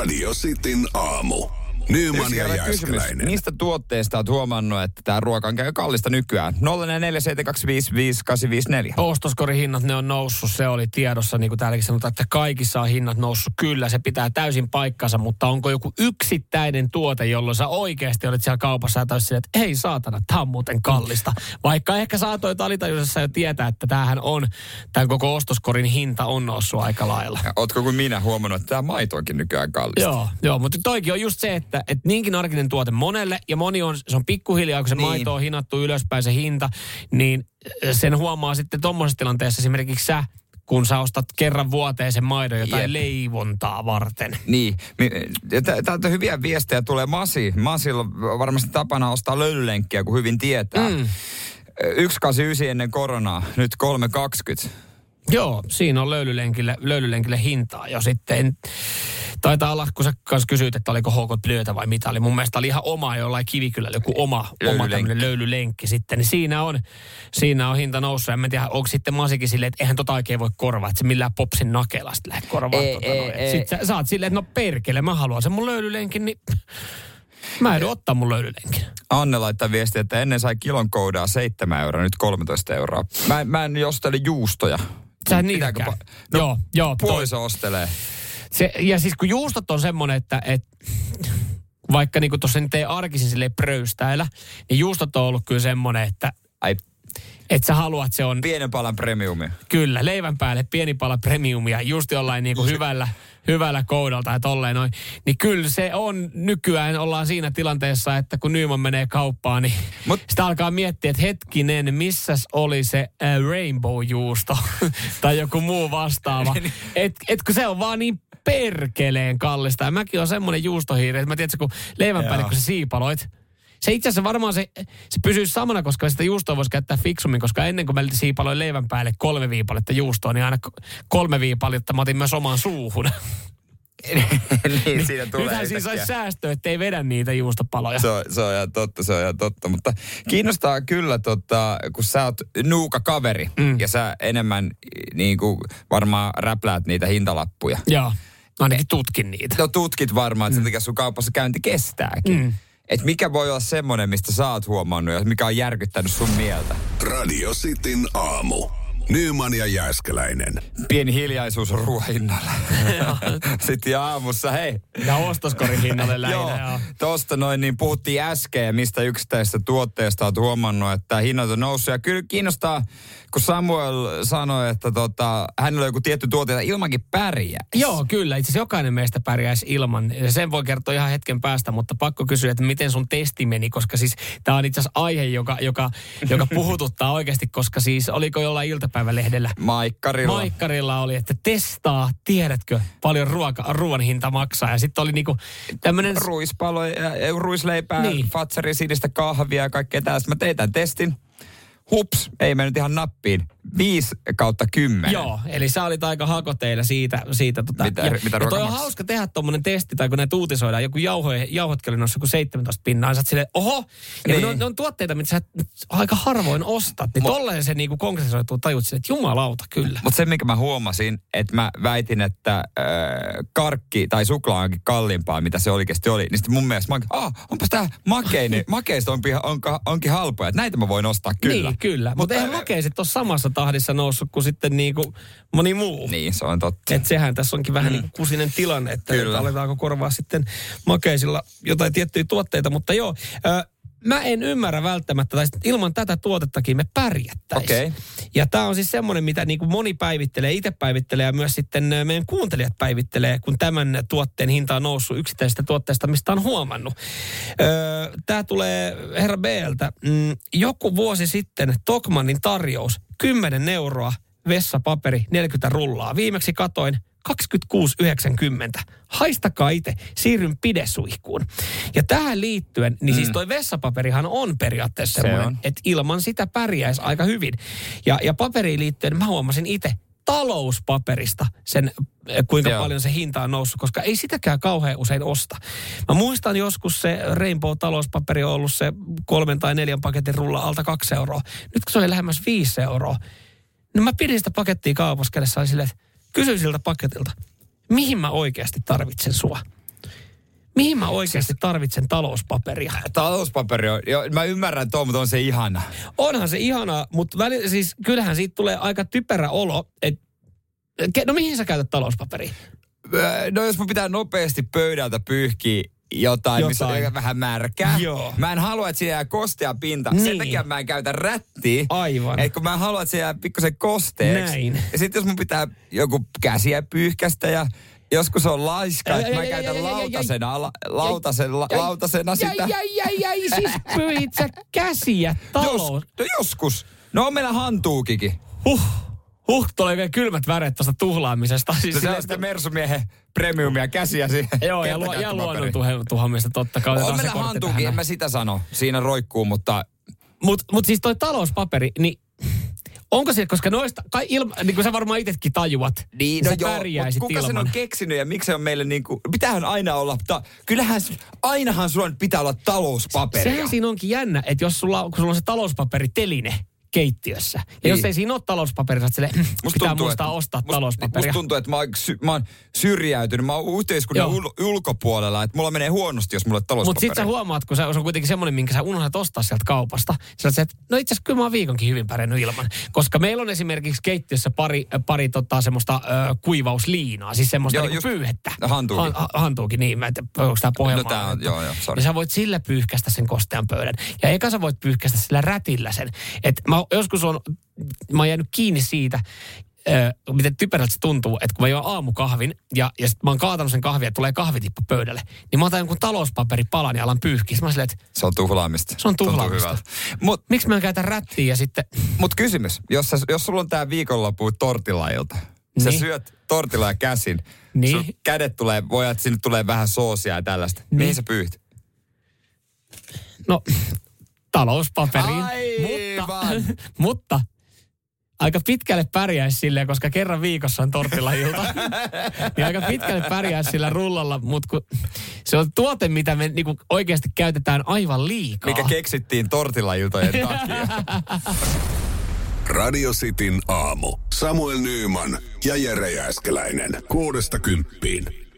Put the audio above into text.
Radio Cityn aamu. Nyman ja. Jääskeläinen. Mistä tuotteesta olet huomannut, että tämä ruoka on käy kallista nykyään? 047255854. Ostoskorihinnat, ne on noussut, se oli tiedossa, niin kuin täälläkin sanotaan, että kaikissa on hinnat noussut. Kyllä, se pitää täysin paikkansa, mutta onko joku yksittäinen tuote, jolloin sä oikeasti olet siellä kaupassa ja taas silleen, että ei saatana, tämä on muuten kallista. Vaikka ehkä saatoit alitajuisessa jo tietää, että tämähän on, tämän koko ostoskorin hinta on noussut aika lailla. Ootko kuin minä huomannut, että tämä maito onkin nykyään kallista? Joo, joo, mutta toikin on just se, että, että niinkin arkinen tuote monelle, ja moni on, se on pikkuhiljaa, kun se Niin. maito on hinattu ylöspäin se hinta, niin sen huomaa sitten tuommoisessa tilanteessa esimerkiksi sä, kun sä ostat kerran vuoteen sen maidon jotain Jep. leivontaa varten. Niin. Täältä hyviä viestejä tulee Masi. Masilla on varmasti tapana ostaa löylylenkkiä, kun hyvin tietää. Mm. 189 ennen koronaa, nyt 320. Joo, siinä on löylylenkille, löylylenkille hintaa jo sitten. Taitaa olla, kun sä kanssa kysyit, että oliko HK Blötä vai mitä oli. Mun mielestä oli ihan oma jollain kivikylällä joku oma, oma tämmöinen löylylenkki sitten. Niin siinä on, siinä on hinta noussut. En mä tiedä, onko sitten Masikin silleen, että eihän tota oikein voi korvaa, että se millään popsin nakeella sitten lähde korvaa. Ei, tota ei, ei. Sitten sä, sä oot silleen, että no perkele, mä haluan sen mun löylylenkin, niin mä en ottaa mun löylylenkin. Anne laittaa viestiä, että ennen sai kilon koudaa 7 euroa, nyt 13 euroa. Mä, mä en ostele juustoja. Sä niitäkään. pa- no, joo, joo. toi- Puoliso ostelee. Se, ja siis kun juustot on semmoinen, että et, vaikka niinku tuossa nyt ei arkisin silleen pröystäillä, niin juustot on ollut kyllä semmoinen, että Ai, et sä haluat, se on pienen palan premiumi. kyllä leivän päälle pieni pala premiumia just jollain niinku hyvällä, hyvällä koudalta ja tolleen noin. Niin kyllä se on, nykyään ollaan siinä tilanteessa, että kun Nyman menee kauppaan, niin Mut- Mut, sitä alkaa miettiä, että hetkinen, missäs oli se äh, rainbow-juusto tai joku muu vastaava. et, et kun se on vaan niin perkeleen kallista. Ja mäkin on semmoinen juustohiiri, että mä tiedän, kun leivän päälle, kun sä siipaloit, se itse asiassa varmaan se, se pysyy samana, koska sitä juustoa voisi käyttää fiksummin, koska ennen kuin mä siipaloin leivän päälle kolme viipaletta juustoa, niin aina ko- kolme viipaletta mä otin myös omaan suuhun. niin siinä tulee Nythän siinä saisi säästöä, ettei vedä niitä juustopaloja. Se on, se on ihan totta, se on ihan totta. Mutta kiinnostaa kyllä, tota, kun sä oot nuuka kaveri mm. ja sä enemmän niin kuin, varmaan räpläät niitä hintalappuja. Joo, ainakin tutkin niitä. No tutkit varmaan, että sen takia sun kaupassa käynti kestääkin. Mm. Et mikä voi olla semmoinen, mistä sä oot huomannut ja mikä on järkyttänyt sun mieltä? Radio Cityn aamu. Nyman ja Jääskeläinen. Pieni hiljaisuus ruoan hinnalla. Sitten aamussa, hei, Ja ostoskorin hinnalle lähinnä, Joo, joo. tosta noin niin puhuttiin äsken, mistä yksittäisestä tuotteesta olet huomannut, että hinnat on noussut. Ja kyllä kiinnostaa, kun Samuel sanoi, että tota, hänellä on joku tietty tuote, jota ilmankin pärjää. Joo, kyllä. Itse asiassa jokainen meistä pärjäisi ilman. Ja Sen voi kertoa ihan hetken päästä, mutta pakko kysyä, että miten sun testi meni, koska siis tämä on itse asiassa aihe, joka, joka, joka puhututtaa oikeasti, koska siis oliko jollain iltapäivälehdellä Maikkarilla. Maikkarilla oli, että testaa, tiedätkö, paljon ruoka, ruoan hinta maksaa. Ja sitten oli niinku tämmöinen... Ruispaloja, ja ruisleipää, niin. fatsari, sinistä kahvia ja kaikkea tästä. Mä tein tämän testin. Hups, ei mennyt ihan nappiin. 5 kautta 10. Joo, eli sä olit aika hakoteilla siitä. siitä tota, Mitä- ja, mitä ja toi on hauska tehdä tuommoinen testi, tai kun näitä uutisoidaan, joku jauho, jauhotkeli noissa joku 17 pinnaa, ja sä oot silleen, oho, ja niin. Ne, on, ne on tuotteita, mitä sä aika harvoin ostat, niin Mut- tolleen se niinku konkretisoituu, tajut silleen, että jumalauta, kyllä. Mutta se, mikä mä huomasin, että mä väitin, että äh, karkki tai suklaa onkin kalliimpaa, mitä se oikeasti oli. Niin sitten mun mielestä mä ah, onpas tää makeinen, makeista onkin, onkin, onkin halpoja. Että näitä mä voin ostaa kyllä. Niin, kyllä. Mutta eihän makeiset ole samassa tahdissa noussut kuin sitten niinku moni muu. Niin, se on totta. Et sehän tässä onkin vähän mm. niin kuin kusinen tilanne, että, että aletaanko korvaa sitten makeisilla jotain tiettyjä tuotteita. Mutta joo, ö, mä en ymmärrä välttämättä, tai ilman tätä tuotettakin me pärjättäisiin. Okei. Ja tämä on siis semmoinen, mitä niin kuin moni päivittelee, itse päivittelee ja myös sitten meidän kuuntelijat päivittelee, kun tämän tuotteen hinta on noussut yksittäisestä tuotteesta, mistä on huomannut. Tämä tulee herra Bltä. Mm, joku vuosi sitten Tokmannin tarjous, 10 euroa, vessapaperi, 40 rullaa. Viimeksi katoin 26,90. Haistakaa itse, siirryn pidesuihkuun. Ja tähän liittyen, niin siis toi vessapaperihan on periaatteessa Se semmoinen, että ilman sitä pärjäisi aika hyvin. Ja, ja paperiin liittyen mä huomasin itse talouspaperista sen, eh, kuinka Joo. paljon se hinta on noussut, koska ei sitäkään kauhean usein osta. Mä muistan joskus se Rainbow-talouspaperi on ollut se kolmen tai neljän paketin rulla alta kaksi euroa. Nyt kun se oli lähemmäs viisi euroa, niin mä pidin sitä pakettia kaupassa kädessä silleen, että kysyin siltä paketilta, mihin mä oikeasti tarvitsen sua. Mihin mä oikeasti tarvitsen talouspaperia? Talouspaperi on, jo, mä ymmärrän tuon, mutta on se ihana. Onhan se ihanaa, mutta väli, siis kyllähän siitä tulee aika typerä olo, että no mihin sä käytät talouspaperia? Öö, No jos mun pitää nopeasti pöydältä pyyhkiä jotain, missä Jotain. on vähän märkää. Joo. Mä en halua, että siinä jää kostea pinta. Sen Niin. takia mä en käytä rättiä. Aivan. Et kun mä haluan, että se jää pikkusen kosteeksi. Näin. Ja sitten jos mun pitää joku käsiä pyyhkästä ja joskus on laiska, Ai, että mä käytän lautasena, la- lautasen, la- lautasena sitä. Jäi, jäi, jäi, siis pyyhit sä käsiä talous. Jos, no joskus. No on meillä hantuukikin. Huh, huh, tulee oikein kylmät väret tuosta tuhlaamisesta. Siis No se on sitä Mersumiehen premiumia käsiä siihen. Joo, ja, luo, ja luonnon tuhoamista totta kai. On meillä hantuukin, en mä sitä sano. Siinä roikkuu, mutta Mutta mut siis toi talouspaperi, niin onko se, koska noista, kai ilma, niin kuin sä varmaan itsekin tajuat, Niin, sä no joo, pärjäisit kuka sen ilman. on keksinyt ja miksi se on meille niin kuin, pitäähän aina olla, ta, kyllähän, ainahan sulla pitää olla talouspaperia. Sehän siinä onkin jännä, että jos sulla, kun sulla on se talouspaperiteline keittiössä, ja Niin. jos ei siinä ole talouspaperia, sä silleen, Musta pitää tuntuu, muistaa että- ostaa musta- talouspaperia. Musta tuntuu, että mä oon, sy, mä oon syrjäytynyt, mä oon yhteiskunnan ul, ulkopuolella, että mulla menee huonosti, jos mulla on Mutta talouspaperia. sit sä huomaat, kun se on kuitenkin semmoinen, minkä sä unohdat ostaa sieltä kaupasta. Sä että no itse asiassa kyllä mä oon viikonkin hyvin pärjännyt ilman. Koska meillä on esimerkiksi keittiössä pari, pari tota, semmoista ö, kuivausliinaa, siis semmoista Joo, niinku just- pyyhettä. hantuuki. Han, ha- hantuuki, niin. Mä en tiedä, onko tää Pohjanmaa. No tää on- joo, joo, sorry. Ja sä voit sillä pyyhkästä sen kostean pöydän. Ja eka sä voit pyyhkästä sillä rätillä sen. Et mä joskus on, mä oon jäänyt kiinni siitä, ö, miten typerältä se tuntuu, että kun mä juon aamukahvin ja, ja sit mä oon kaatanut sen kahvia, että tulee kahvitippa pöydälle, niin mä otan jonkun talouspaperipalan ja alan pyyhkiä. Mä silleen, että Se on tuhlaamista. se on tuhlaamista. Mut, miksi mä en käytä rättiä ja sitten... mut kysymys, jos, sä, jos sulla on tää viikonloppu tortilailta, sä Niin. syöt tortilaa käsin, Niin. sun kädet tulee, voi että sinne tulee vähän soosia ja tällaista. Niin. Mihin sä pyyhit? No, talouspaperiin. Aivan. Mutta, mutta aika pitkälle pärjäisi silleen, koska kerran viikossa on tortilailta. niin aika pitkälle pärjäisi sillä rullalla, mutta kun se on tuote, mitä me niinku oikeasti käytetään aivan liikaa. Mikä keksittiin tortilailtojen takia. Radio Cityn aamu. Samuel Nyyman ja Jere Jääskeläinen. Kuudesta kymppiin.